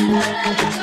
Thank you.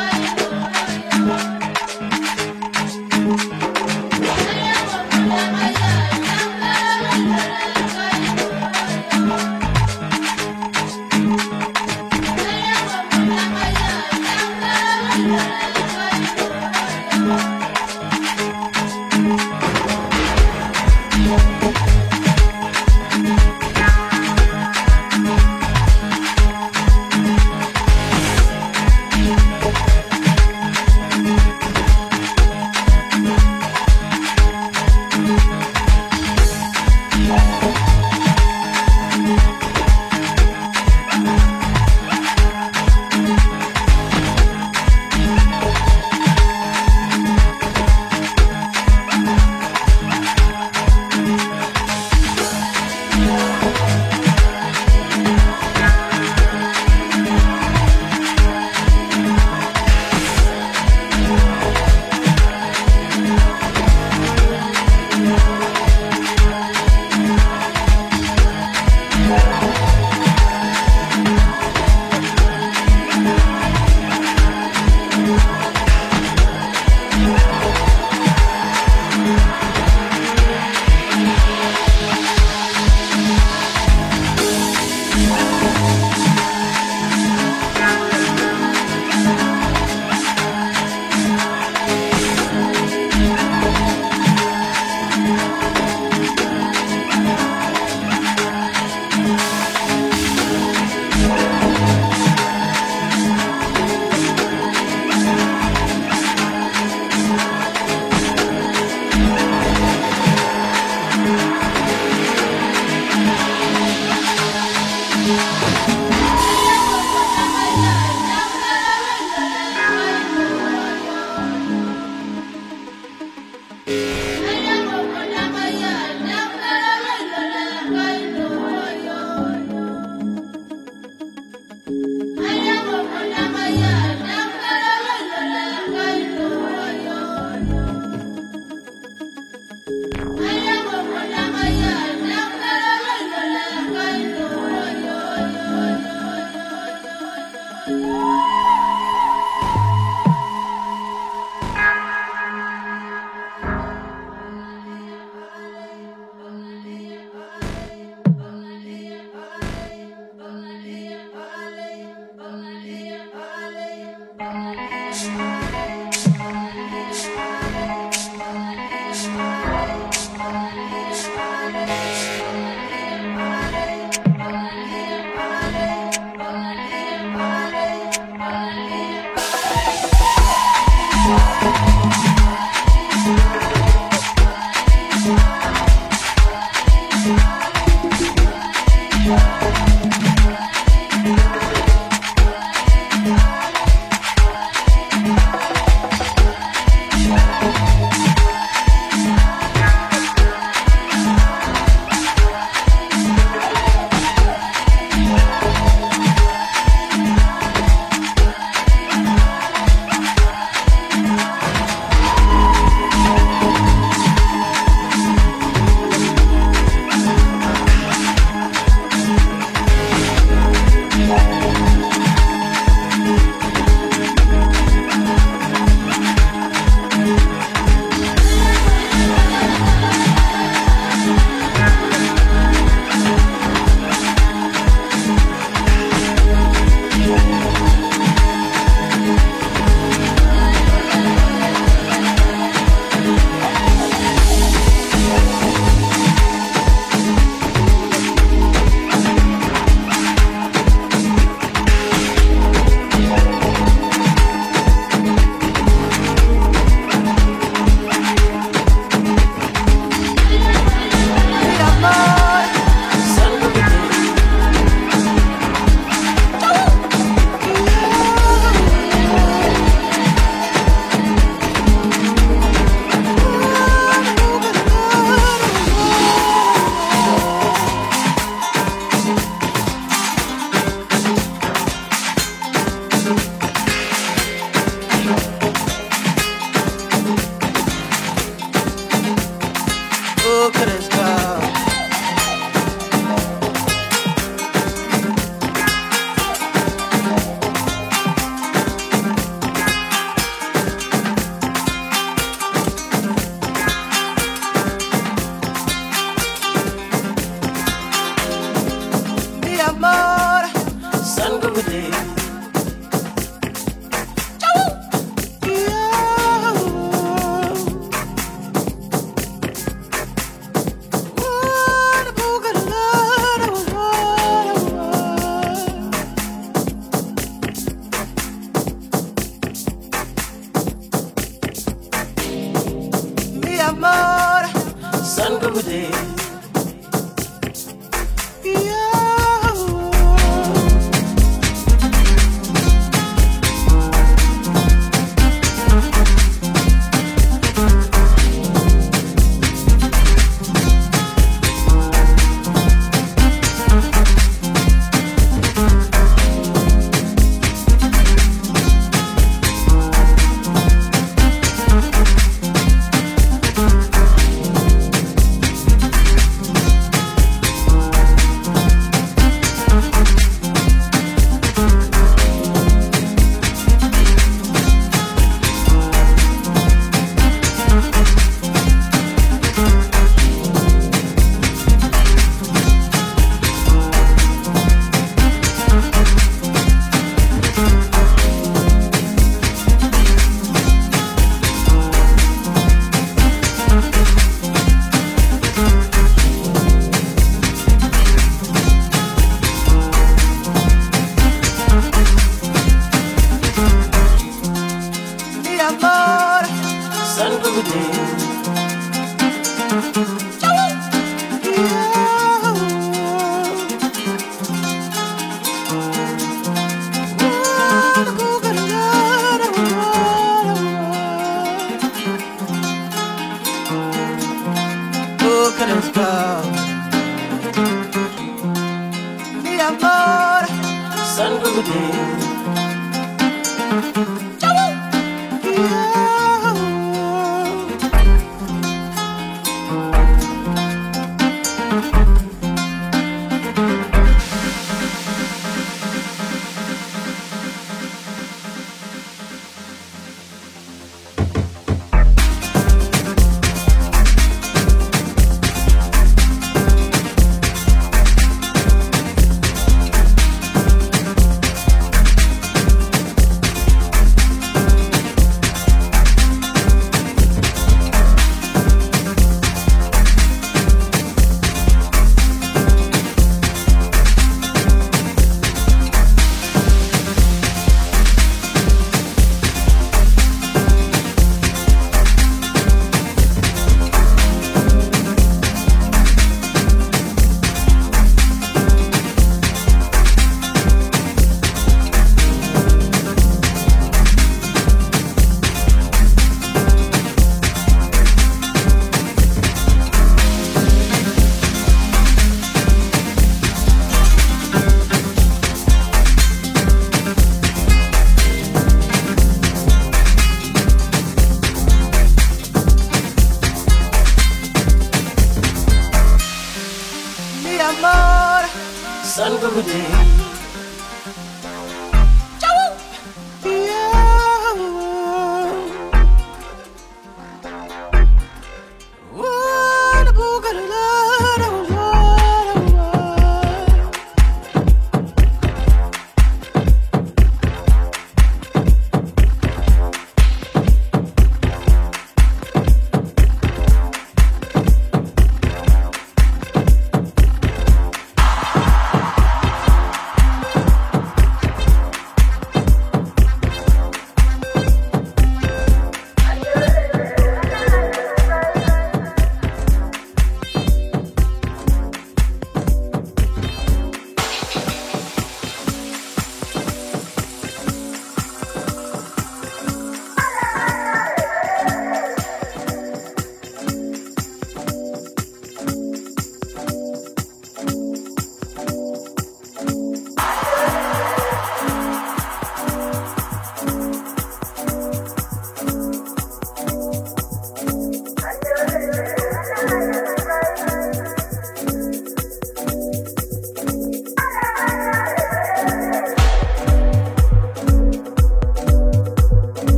Son of a day. ။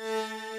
Música